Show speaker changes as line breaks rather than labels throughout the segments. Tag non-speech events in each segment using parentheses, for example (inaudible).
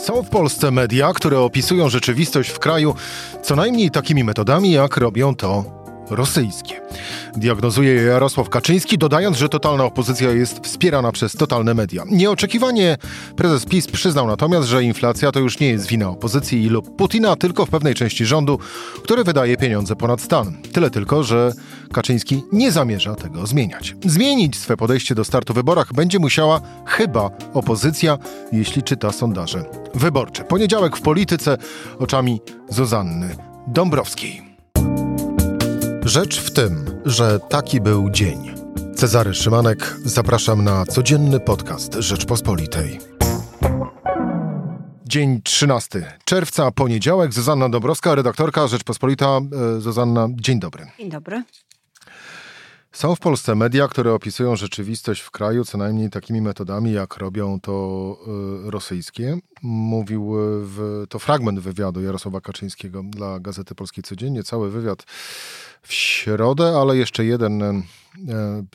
Są w Polsce media, które opisują rzeczywistość w kraju co najmniej takimi metodami, jak robią to rosyjskie. Diagnozuje je Jarosław Kaczyński, dodając, że totalna opozycja jest wspierana przez totalne media. Nieoczekiwanie prezes PiS przyznał natomiast, że inflacja to już nie jest wina opozycji lub Putina, tylko w pewnej części rządu, który wydaje pieniądze ponad stan. Tyle tylko, że Kaczyński nie zamierza tego zmieniać. Zmienić swe podejście do startu w wyborach będzie musiała chyba opozycja, jeśli czyta sondaże wyborcze. Poniedziałek w polityce oczami Zuzanny Dąbrowskiej. Rzecz w tym, że taki był dzień. Cezary Szymanek, zapraszam na codzienny podcast Rzeczpospolitej. Dzień 13 czerwca, poniedziałek. Zuzanna Dąbrowska, redaktorka Rzeczpospolita. E, Zuzanna, dzień dobry.
Dzień dobry.
Są w Polsce media, które opisują rzeczywistość w kraju co najmniej takimi metodami, jak robią to y, rosyjskie. Mówił w, to fragment wywiadu Jarosława Kaczyńskiego dla Gazety Polskiej Codziennie. Cały wywiad w środę, ale jeszcze jeden e,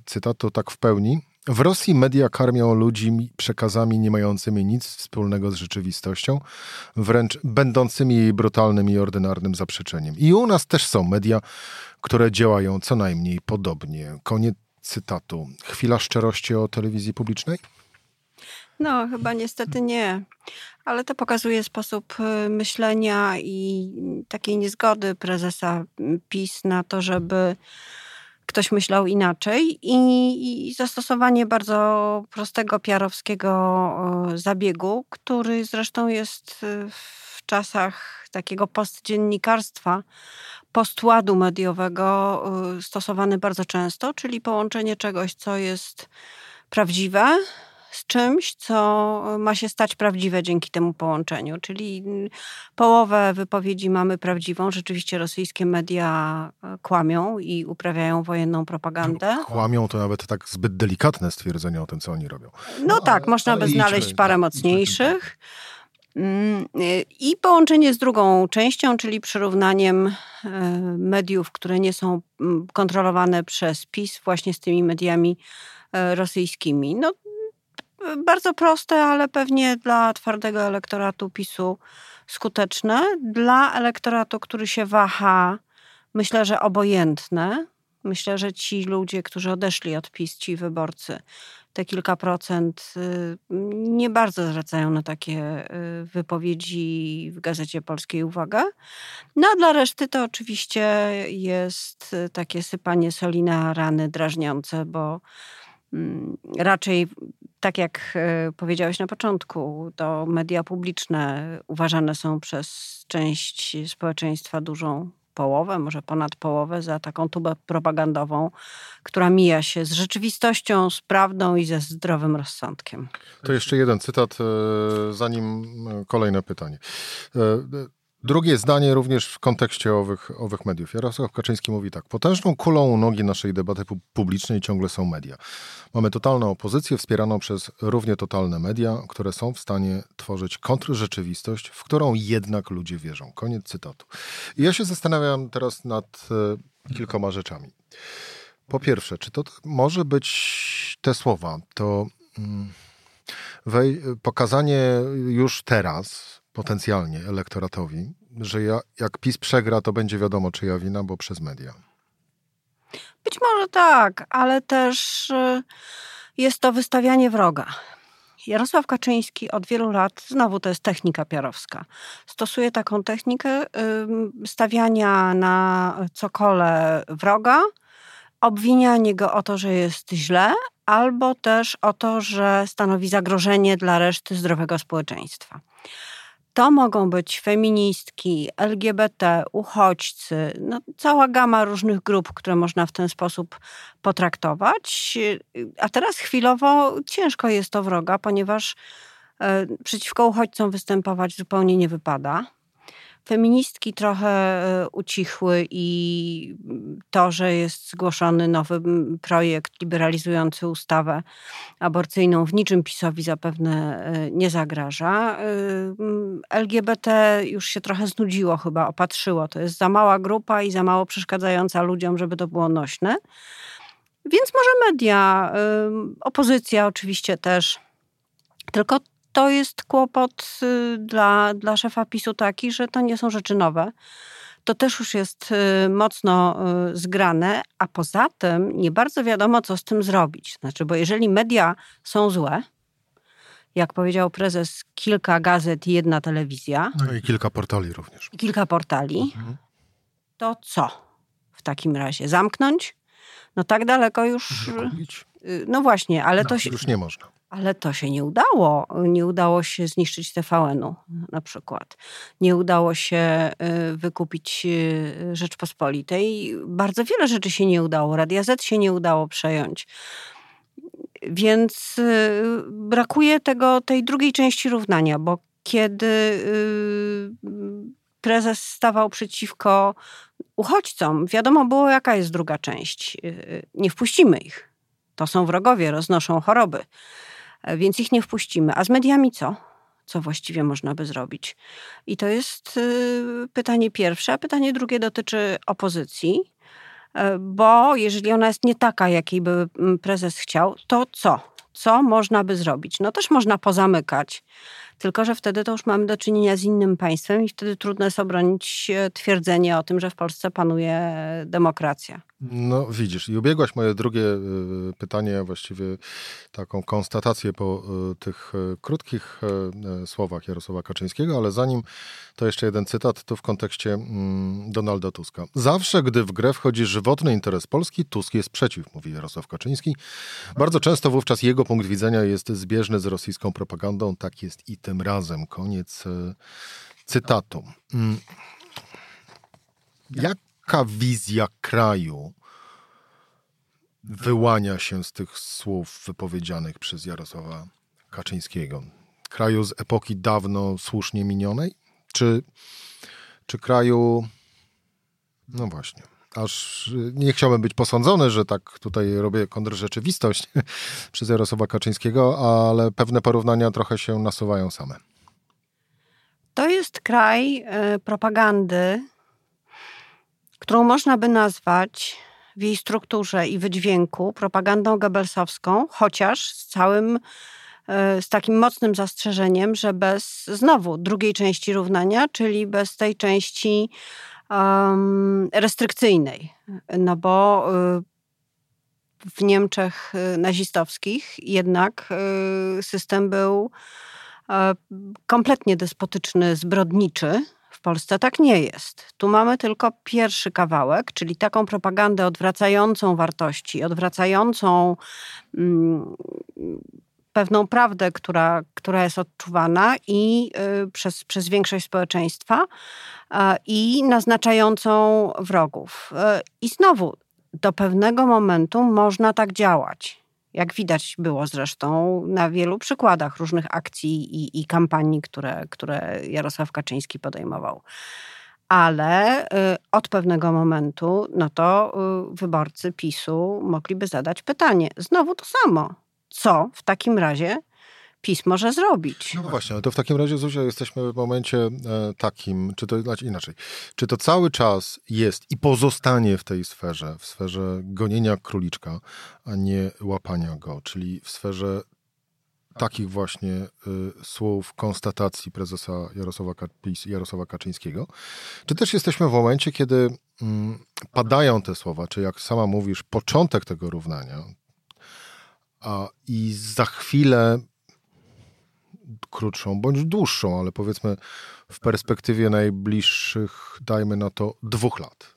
cytat to tak w pełni. W Rosji media karmią ludzi przekazami nie mającymi nic wspólnego z rzeczywistością, wręcz będącymi jej brutalnym i ordynarnym zaprzeczeniem. I u nas też są media, które działają co najmniej podobnie. Koniec cytatu. Chwila szczerości o telewizji publicznej?
No, chyba niestety nie. Ale to pokazuje sposób y, myślenia i takiej niezgody prezesa PiS na to, żeby ktoś myślał inaczej i, i zastosowanie bardzo prostego piarowskiego y, zabiegu, który zresztą jest y, w czasach takiego postdziennikarstwa, postładu mediowego stosowany bardzo często, czyli połączenie czegoś, co jest prawdziwe, z czymś, co ma się stać prawdziwe dzięki temu połączeniu. Czyli połowę wypowiedzi mamy prawdziwą. Rzeczywiście rosyjskie media e, kłamią i uprawiają wojenną propagandę.
No, kłamią to nawet tak zbyt delikatne stwierdzenie o tym, co oni robią.
No, no tak, ale, można by znaleźć parę tak, mocniejszych. Mm, e, I połączenie z drugą częścią, czyli przyrównaniem e, mediów, które nie są mm, kontrolowane przez PiS, właśnie z tymi mediami rosyjskimi. No, bardzo proste, ale pewnie dla twardego elektoratu PiSu skuteczne. Dla elektoratu, który się waha, myślę, że obojętne. Myślę, że ci ludzie, którzy odeszli od PiS, ci wyborcy, te kilka procent, y, nie bardzo zwracają na takie y, wypowiedzi w Gazecie Polskiej uwagę. No a dla reszty to oczywiście jest takie sypanie soli na rany drażniące, bo mm, raczej tak jak e, powiedziałeś na początku, to media publiczne uważane są przez część społeczeństwa dużą połowę, może ponad połowę, za taką tubę propagandową, która mija się z rzeczywistością, z prawdą i ze zdrowym rozsądkiem.
To jeszcze jeden cytat, e, zanim e, kolejne pytanie. Drugie zdanie również w kontekście owych, owych mediów. Jarosław Kaczyński mówi tak. Potężną kulą u nogi naszej debaty publicznej ciągle są media. Mamy totalną opozycję wspieraną przez równie totalne media, które są w stanie tworzyć kontrrzeczywistość, w którą jednak ludzie wierzą. Koniec cytatu. I ja się zastanawiam teraz nad e, kilkoma rzeczami. Po pierwsze, czy to może być te słowa, to mm, pokazanie już teraz potencjalnie elektoratowi, że ja, jak PiS przegra, to będzie wiadomo, czyja wina, bo przez media.
Być może tak, ale też y, jest to wystawianie wroga. Jarosław Kaczyński od wielu lat, znowu to jest technika piarowska, stosuje taką technikę stawiania na cokole wroga, obwinianie go o to, że jest źle, albo też o to, że stanowi zagrożenie dla reszty zdrowego społeczeństwa. To mogą być feministki, LGBT, uchodźcy, no, cała gama różnych grup, które można w ten sposób potraktować. A teraz chwilowo ciężko jest to wroga, ponieważ e, przeciwko uchodźcom występować zupełnie nie wypada feministki trochę e, ucichły i to, że jest zgłoszony nowy projekt liberalizujący ustawę aborcyjną w niczym PiSowi zapewne e, nie zagraża. E, LGBT już się trochę znudziło chyba, opatrzyło. To jest za mała grupa i za mało przeszkadzająca ludziom, żeby to było nośne. Więc może media, opozycja oczywiście też. Tylko to jest kłopot y, dla, dla szefa PiSu taki, że to nie są rzeczy nowe. To też już jest y, mocno y, zgrane, a poza tym nie bardzo wiadomo, co z tym zrobić. Znaczy, bo jeżeli media są złe, jak powiedział prezes, kilka gazet i jedna telewizja.
No i kilka portali również.
I kilka portali. Mhm. To co w takim razie? Zamknąć? No tak daleko już. No właśnie, ale no, to się.
Już nie można.
Ale to się nie udało. Nie udało się zniszczyć TVN-u na przykład. Nie udało się y, wykupić y, Rzeczpospolitej. Bardzo wiele rzeczy się nie udało. Radia Z się nie udało przejąć. Więc y, brakuje tego, tej drugiej części równania, bo kiedy prezes stawał przeciwko uchodźcom, wiadomo było, jaka jest druga część. Nie wpuścimy ich. To są wrogowie, roznoszą choroby więc ich nie wpuścimy. A z mediami co? Co właściwie można by zrobić? I to jest y, pytanie pierwsze. A pytanie drugie dotyczy opozycji, y, bo jeżeli ona jest nie taka, jakiej by mm, prezes chciał, to co? Co można by zrobić? No też można pozamykać tylko, że wtedy to już mamy do czynienia z innym państwem i wtedy trudno jest obronić e, twierdzenie o tym, że w Polsce panuje demokracja.
No widzisz, i ubiegłaś moje drugie e, pytanie, właściwie taką konstatację po e, tych krótkich słowach Jarosława Kaczyńskiego, ale zanim to jeszcze jeden cytat, to w kontekście mm, Donalda Tuska. Zawsze, gdy w grę wchodzi żywotny interes Polski, Tusk jest przeciw, mówi Jarosław Kaczyński. Bardzo często wówczas jego punkt widzenia jest zbieżny z rosyjską propagandą. Tak jest i tym razem. Koniec e, cytatu. Mm. Jaka wizja kraju wyłania się z tych słów wypowiedzianych przez Jarosława Kaczyńskiego? Kraju z epoki dawno słusznie minionej? Czy, czy kraju. No właśnie. Aż nie chciałbym być posądzony, że tak tutaj robię kontrrzeczywistość (laughs) przez Jarosława Kaczyńskiego, ale pewne porównania trochę się nasuwają same.
To jest kraj e, propagandy, którą można by nazwać w jej strukturze i wydźwięku propagandą gebelsowską, chociaż z całym E, z takim mocnym zastrzeżeniem, że bez znowu drugiej części równania, czyli bez tej części um, restrykcyjnej. No bo y, w Niemczech y, nazistowskich jednak y, system był kompletnie despotyczny, zbrodniczy. W Polsce tak nie jest. Tu mamy tylko pierwszy kawałek, czyli taką propagandę odwracającą wartości, odwracającą mm, pewną prawdę, która, która jest odczuwana i y, przez, przez większość społeczeństwa i naznaczającą wrogów. Y, I znowu, do pewnego momentu można tak działać. Jak widać było zresztą na wielu przykładach różnych akcji i, i kampanii, które, które Jarosław Kaczyński podejmował. Ale y, od pewnego momentu, no to wyborcy PiSu mogliby zadać pytanie. Znowu to samo co w takim razie PiS może zrobić.
No właśnie, to w takim razie, Zuzia, jesteśmy w momencie e, takim, czy to znaczy inaczej, czy to cały czas jest i pozostanie w tej sferze, w sferze gonienia króliczka, a nie łapania go, czyli w sferze takich właśnie y, słów, konstatacji prezesa Jarosława, Jarosława Kaczyńskiego? Czy też jesteśmy w momencie, kiedy y, padają te słowa, czy jak sama mówisz, początek tego równania, a, I za chwilę krótszą bądź dłuższą, ale powiedzmy w perspektywie najbliższych, dajmy na to, dwóch lat.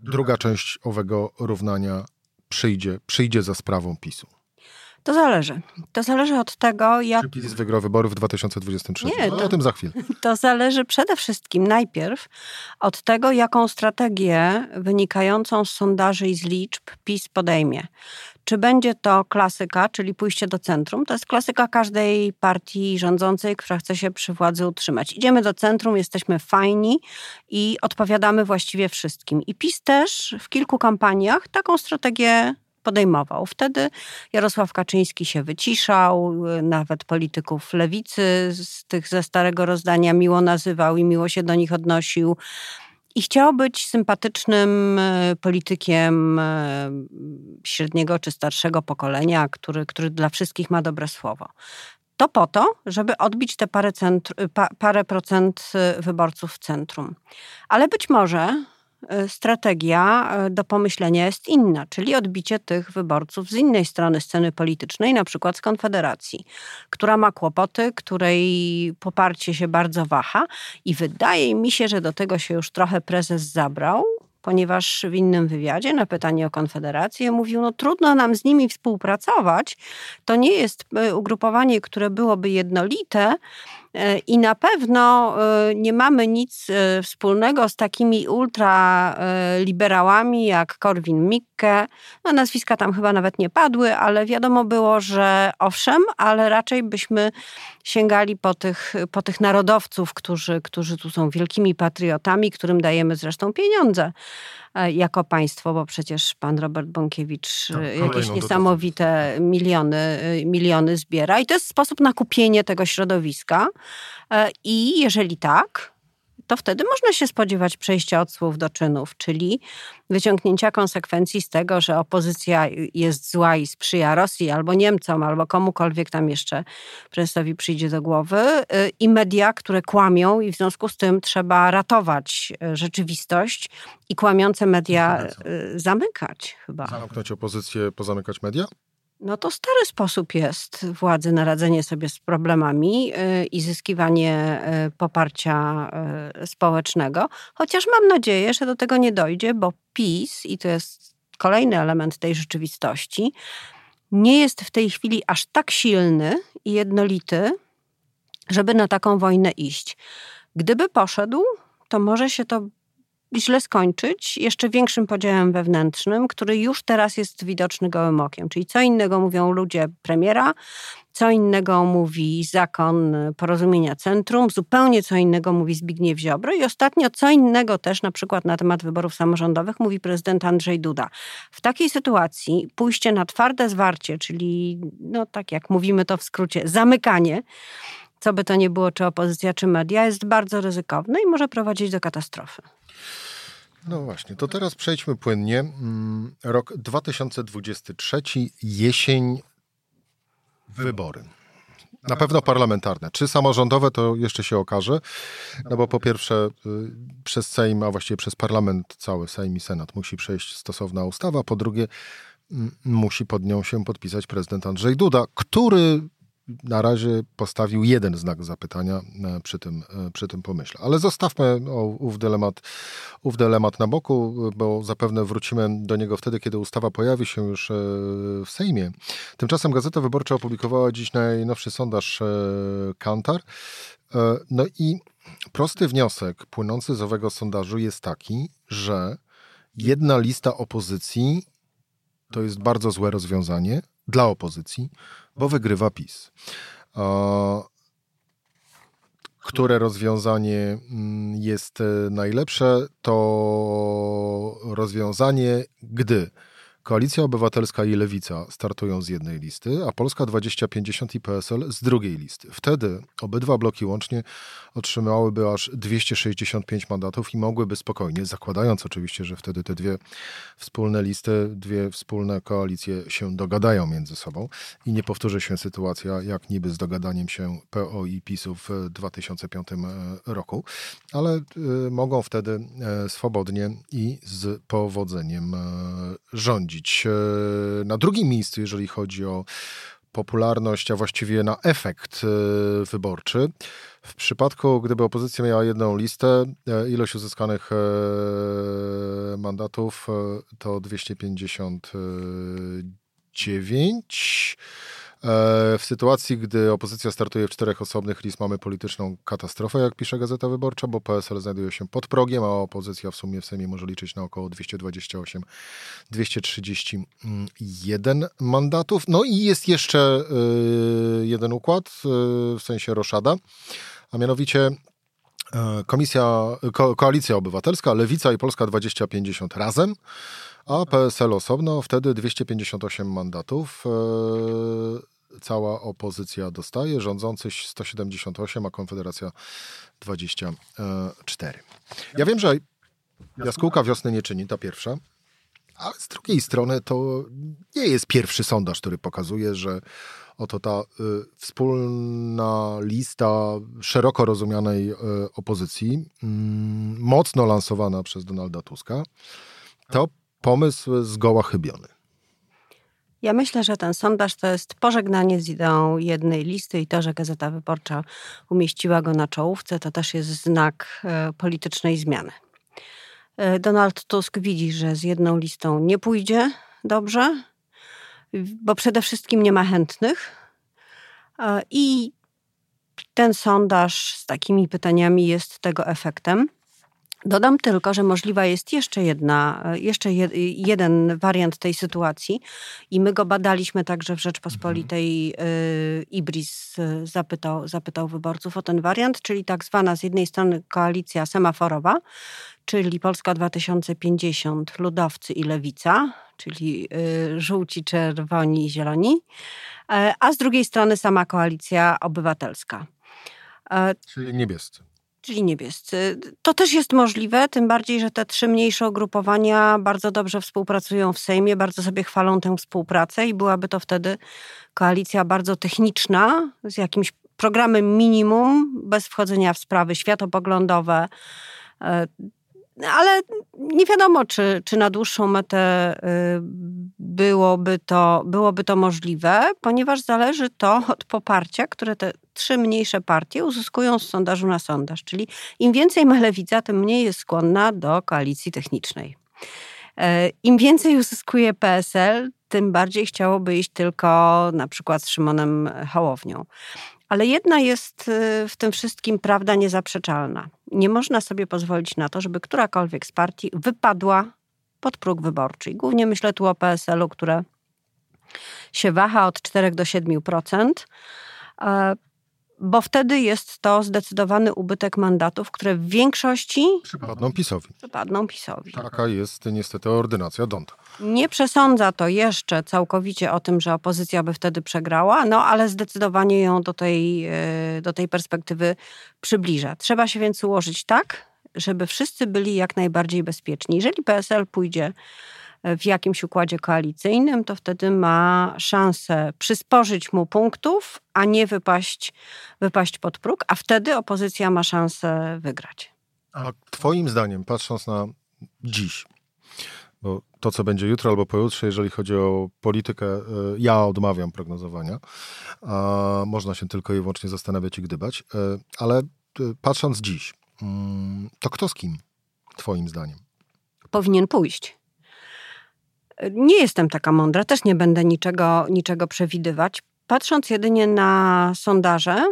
Druga część owego równania przyjdzie, przyjdzie za sprawą PiSu.
To zależy. To zależy od tego, jak. Czy
PiS wygra wybory w 2023? Nie, to, o tym za chwilę. (laughs)
To zależy przede wszystkim najpierw od tego, jaką strategię wynikającą z sondaży i z liczb PiS podejmie. Czy będzie to klasyka, czyli pójście do centrum? To jest klasyka każdej partii rządzącej, która chce się przy władzy utrzymać. Idziemy do centrum, jesteśmy fajni i odpowiadamy właściwie wszystkim. I PiS też w kilku kampaniach taką strategię podejmował. Wtedy Jarosław Kaczyński się wyciszał, nawet polityków lewicy z tych ze starego rozdania miło nazywał i miło się do nich odnosił. I chciał być sympatycznym e, politykiem e, średniego czy starszego pokolenia, który, który dla wszystkich ma dobre słowo. To po to, żeby odbić te parę, centr, pa, parę procent wyborców w centrum. Ale być może E, strategia e, do pomyślenia jest inna, czyli odbicie tych wyborców z innej strony sceny politycznej, na przykład z Konfederacji, która ma kłopoty, której poparcie się bardzo waha i wydaje mi się, że do tego się już trochę prezes zabrał, ponieważ w innym wywiadzie na pytanie o Konfederację mówił, no trudno nam z nimi współpracować. To nie jest e, ugrupowanie, które byłoby jednolite, E, I na pewno e, nie mamy nic e, wspólnego z takimi ultraliberałami jak Korwin Mikke. No, nazwiska tam chyba nawet nie padły, ale wiadomo było, że owszem, ale raczej byśmy sięgali po tych, po tych narodowców, którzy, którzy tu są wielkimi patriotami, którym dajemy zresztą pieniądze. E, jako państwo, bo przecież pan Robert Bąkiewicz no, jakieś niesamowite miliony, e, miliony zbiera i to jest sposób na kupienie tego środowiska. I jeżeli tak, to wtedy można się spodziewać przejścia od słów do czynów, czyli wyciągnięcia konsekwencji z tego, że opozycja jest zła i sprzyja Rosji albo Niemcom, albo komukolwiek tam jeszcze prezesowi przyjdzie do głowy, y, i media, które kłamią, i w związku z tym trzeba ratować y, rzeczywistość i kłamiące media zamykać chyba.
Zamknąć opozycję, pozamykać media?
No to stary sposób jest władzy na radzenie sobie z problemami y, i zyskiwanie y, poparcia y, społecznego. Chociaż mam nadzieję, że do tego nie dojdzie, bo PiS, i to jest kolejny element tej rzeczywistości, nie jest w tej chwili aż tak silny i jednolity, żeby na taką wojnę iść. Gdyby poszedł, to może się to źle skończyć jeszcze większym podziałem wewnętrznym, który już teraz jest widoczny gołym okiem. Czyli co innego mówią ludzie premiera, co innego mówi zakon porozumienia centrum, zupełnie co innego mówi Zbigniew Ziobro i ostatnio co innego też na przykład na temat wyborów samorządowych mówi prezydent Andrzej Duda. W takiej sytuacji pójście na twarde zwarcie, czyli no tak jak mówimy to w skrócie, zamykanie, co by to nie było, czy opozycja, czy media, jest bardzo ryzykowne i może prowadzić do katastrofy.
No właśnie, to teraz przejdźmy płynnie. Mm, rok 2023, jesień, wybory. Na pewno parlamentarne. Czy samorządowe, to jeszcze się okaże. No bo po pierwsze, y, przez Sejm, a właściwie przez parlament cały, Sejm i Senat musi przejść stosowna ustawa. Po drugie, musi pod nią się podpisać prezydent Andrzej Duda, który na razie postawił jeden znak zapytania e, przy tym, e, przy tym pomyśle. Ale zostawmy ów dylemat, ów dylemat na boku, bo zapewne wrócimy do niego wtedy, kiedy ustawa pojawi się już e, w Sejmie. Tymczasem Gazeta Wyborcza opublikowała dziś najnowszy sondaż Kantar. No i prosty wniosek płynący z owego sondażu jest taki, że jedna lista opozycji to jest bardzo złe rozwiązanie dla opozycji, bo wygrywa PiS. Które rozwiązanie mm, jest e, najlepsze? To rozwiązanie, gdy Koalicja Obywatelska i Lewica startują z jednej listy, a Polska 2050 i PSL z drugiej listy. Wtedy obydwa bloki łącznie otrzymałyby aż 265 mandatów i mogłyby spokojnie, zakładając oczywiście, że wtedy te dwie wspólne listy, dwie wspólne koalicje się dogadają między sobą i nie powtórzy się sytuacja jak niby z dogadaniem się PO i PiSu w 2005 roku, ale y, mogą wtedy e, swobodnie i z powodzeniem e, rządzić. E, na drugim miejscu, jeżeli chodzi o popularność, a właściwie na efekt e, wyborczy. W przypadku, gdyby opozycja miała jedną listę, e, ilość uzyskanych mandatów to 259. E, w sytuacji, gdy opozycja startuje w czterech osobnych list, mamy polityczną katastrofę, jak pisze Gazeta Wyborcza, bo PSL znajduje się pod progiem, a opozycja w sumie w Sejmie może liczyć na około 228-231 mandatów. No i jest jeszcze e, jeden układ, e, w sensie roszada, a mianowicie Komisja, Ko Koalicja Obywatelska, Lewica i Polska 2050 razem a PSL osobno, wtedy 258 mandatów cała opozycja dostaje, rządzący 178, a Konfederacja 24. Ja wiem, że Jaskółka wiosny nie czyni, ta pierwsza. Ale z drugiej strony to nie jest pierwszy sondaż, który pokazuje, że oto ta y, wspólna lista szeroko rozumianej y, opozycji, y, mocno lansowana przez Donalda Tuska, to pomysł zgoła chybiony.
Ja myślę, że ten sondaż to jest pożegnanie z ideą jednej listy i to, że Gazeta Wyborcza umieściła go na czołówce, to też jest znak e, politycznej zmiany. E, Donald Tusk widzi, że z jedną listą nie pójdzie dobrze, bo przede wszystkim nie ma chętnych. I ten sondaż z takimi pytaniami jest tego efektem. Dodam tylko, że możliwa jest jeszcze jedna, jeszcze jeden wariant tej sytuacji i my go badaliśmy także w Rzeczpospolitej. Mhm. Ibris zapytał, zapytał wyborców o ten wariant, czyli tak zwana z jednej strony koalicja semaforowa, czyli Polska 2050, Ludowcy i Lewica, czyli żółci, czerwoni i zieloni, e, a z drugiej strony sama koalicja obywatelska.
E, czyli niebiescy
czyli niebiescy. To też jest możliwe, tym bardziej, że te trzy mniejsze ugrupowania bardzo dobrze współpracują w Sejmie, bardzo sobie chwalą tę współpracę i byłaby to wtedy koalicja bardzo techniczna, z jakimś programem minimum, bez wchodzenia w sprawy światopoglądowe, e, ale nie wiadomo, czy, czy na dłuższą metę y, byłoby to, byłoby to możliwe, ponieważ zależy to od poparcia, które te trzy mniejsze partie uzyskują z sondażu na sondaż. Czyli im więcej ma lewica, tym mniej jest skłonna do koalicji technicznej. E, Im więcej uzyskuje PSL, tym bardziej chciałoby iść tylko na przykład z Szymonem Hołownią. Ale jedna jest y, w tym wszystkim prawda niezaprzeczalna. Nie można sobie pozwolić na to, żeby którakolwiek z partii wypadła pod próg wyborczy. głównie myślę tu o PSL-u, które się waha od 4 do 7% bo wtedy jest to zdecydowany ubytek mandatów, które w większości
przypadną PiSowi.
Przypadną PiSowi.
Taka jest niestety ordynacja Donta.
Nie przesądza to jeszcze całkowicie o tym, że opozycja by wtedy przegrała, no ale zdecydowanie ją do tej, e, do tej perspektywy przybliża. Trzeba się więc ułożyć tak, żeby wszyscy byli jak najbardziej bezpieczni. Jeżeli PSL pójdzie w jakimś układzie koalicyjnym, to wtedy ma szansę przysporzyć mu punktów, a nie wypaść, wypaść pod próg, a wtedy opozycja ma szansę wygrać.
A Twoim zdaniem, patrząc na dziś, bo to, co będzie jutro albo pojutrze, jeżeli chodzi o politykę, e, ja odmawiam prognozowania. A można się tylko i wyłącznie zastanawiać i gdybać. E, ale e, patrząc dziś, mm, to kto z kim, Twoim zdaniem?
Powinien pójść. Nie jestem taka mądra, też nie będę niczego, niczego przewidywać. Patrząc jedynie na sondaże,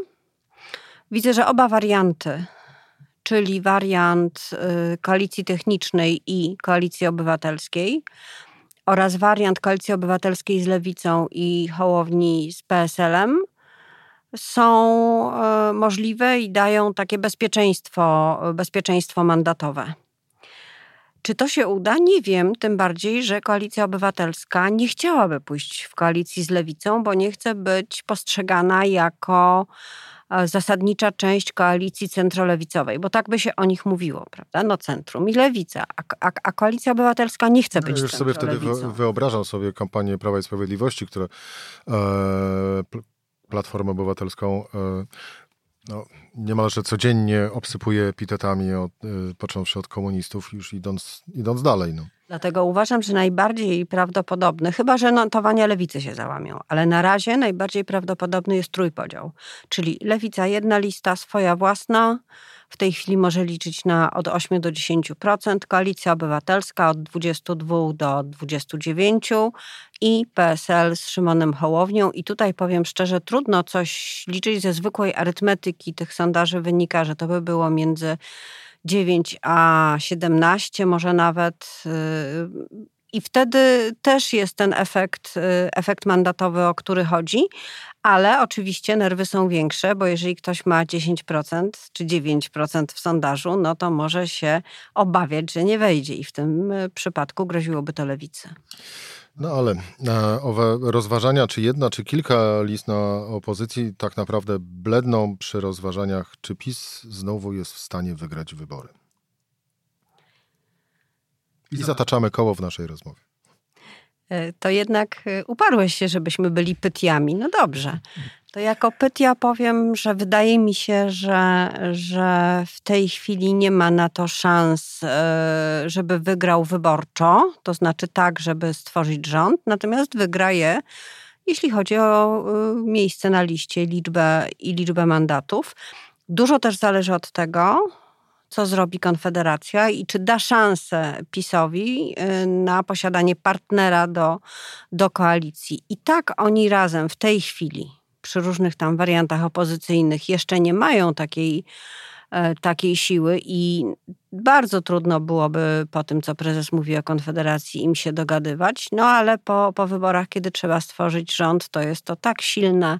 widzę, że oba warianty, czyli wariant y, koalicji technicznej i koalicji obywatelskiej, oraz wariant koalicji obywatelskiej z lewicą i hołowni z PSL-em, są y, możliwe i dają takie bezpieczeństwo, bezpieczeństwo mandatowe. Czy to się uda? Nie wiem, tym bardziej, że Koalicja Obywatelska nie chciałaby pójść w koalicji z lewicą, bo nie chce być postrzegana jako e, zasadnicza część koalicji centrolewicowej, bo tak by się o nich mówiło, prawda? No centrum i lewica, a, a, a koalicja obywatelska nie chce być no,
Już sobie wtedy wyobrażam sobie kampanię Prawa i Sprawiedliwości, które e, Platformę Obywatelską e, no, niemalże codziennie obsypuje epitetami, od, y, począwszy od komunistów, już idąc, idąc dalej. No.
Dlatego uważam, że najbardziej prawdopodobny, chyba że notowania lewicy się załamią, ale na razie najbardziej prawdopodobny jest trójpodział. Czyli lewica jedna lista, swoja własna, w tej chwili może liczyć na od 8 do 10%, Koalicja Obywatelska od 22 do 29 i PSL z Szymonem Hołownią. I tutaj powiem szczerze, trudno coś liczyć ze zwykłej arytmetyki tych sondaży wynika, że to by było między 9 a 17, może nawet. I wtedy też jest ten efekt, y, efekt mandatowy, o który chodzi, ale oczywiście nerwy są większe, bo jeżeli ktoś ma 10% czy 9% w sondażu, no to może się obawiać, że nie wejdzie i w tym y, przypadku groziłoby to lewicy.
No ale e, owe rozważania, czy jedna, czy kilka list na opozycji tak naprawdę bledną przy rozważaniach, czy PiS znowu jest w stanie wygrać wybory? I zataczamy koło w naszej rozmowie.
E, to jednak e, uparłeś się, żebyśmy byli pytiami. No dobrze. To jako pytia powiem, że wydaje mi się, że, że w tej chwili nie ma na to szans, e, żeby wygrał wyborczo, to znaczy tak, żeby stworzyć rząd, natomiast wygra je, jeśli chodzi o miejsce na liście liczbę, i liczbę mandatów. Dużo też zależy od tego, co zrobi Konfederacja i czy da szansę PiSowi y, na posiadanie partnera do, do koalicji. I tak oni razem w tej chwili, przy różnych tam wariantach opozycyjnych, jeszcze nie mają takiej, e, takiej siły i bardzo trudno byłoby po tym, co prezes mówi o Konfederacji, im się dogadywać. No ale po, po wyborach, kiedy trzeba stworzyć rząd, to jest to tak silne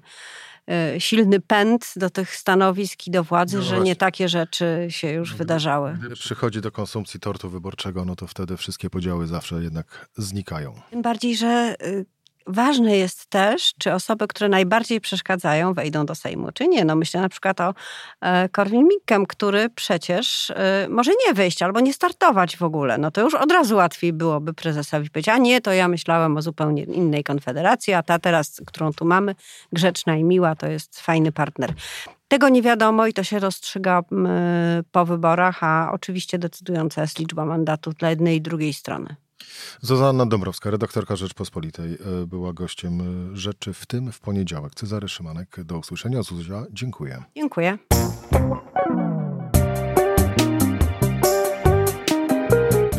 silny pęd do tych stanowisk i do władzy, no że nie takie rzeczy się już no, wydarzały.
Gdy przychodzi do konsumpcji tortu wyborczego, no to wtedy wszystkie podziały zawsze jednak znikają.
Tym bardziej, że y, Ważne jest też, czy osoby, które najbardziej przeszkadzają, wejdą do Sejmu, czy nie. No myślę na przykład o e, Korwin Mikkem, który przecież e, może nie wyjść albo nie startować w ogóle. No to już od razu łatwiej byłoby prezesowi powiedzieć, a nie, to ja myślałem o zupełnie innej konfederacji, a ta teraz, którą tu mamy, grzeczna i miła, to jest fajny partner. Tego nie wiadomo i to się rozstrzyga po wyborach, a oczywiście decydująca jest liczba mandatów dla jednej i drugiej strony.
Zuzanna Dąbrowska, redaktorka Rzeczpospolitej, e, była gościem e, Rzeczy w tym w poniedziałek. Cezary Szymanek, do usłyszenia. Zuzia, dziękuję.
Dziękuję.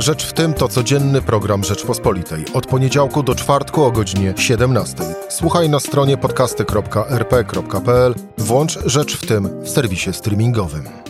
Rzecz w tym to codzienny program Rzeczpospolitej. Od poniedziałku do czwartku o godzinie 17. Słuchaj na stronie podcasty.rp.pl. Włącz Rzecz w tym w serwisie streamingowym.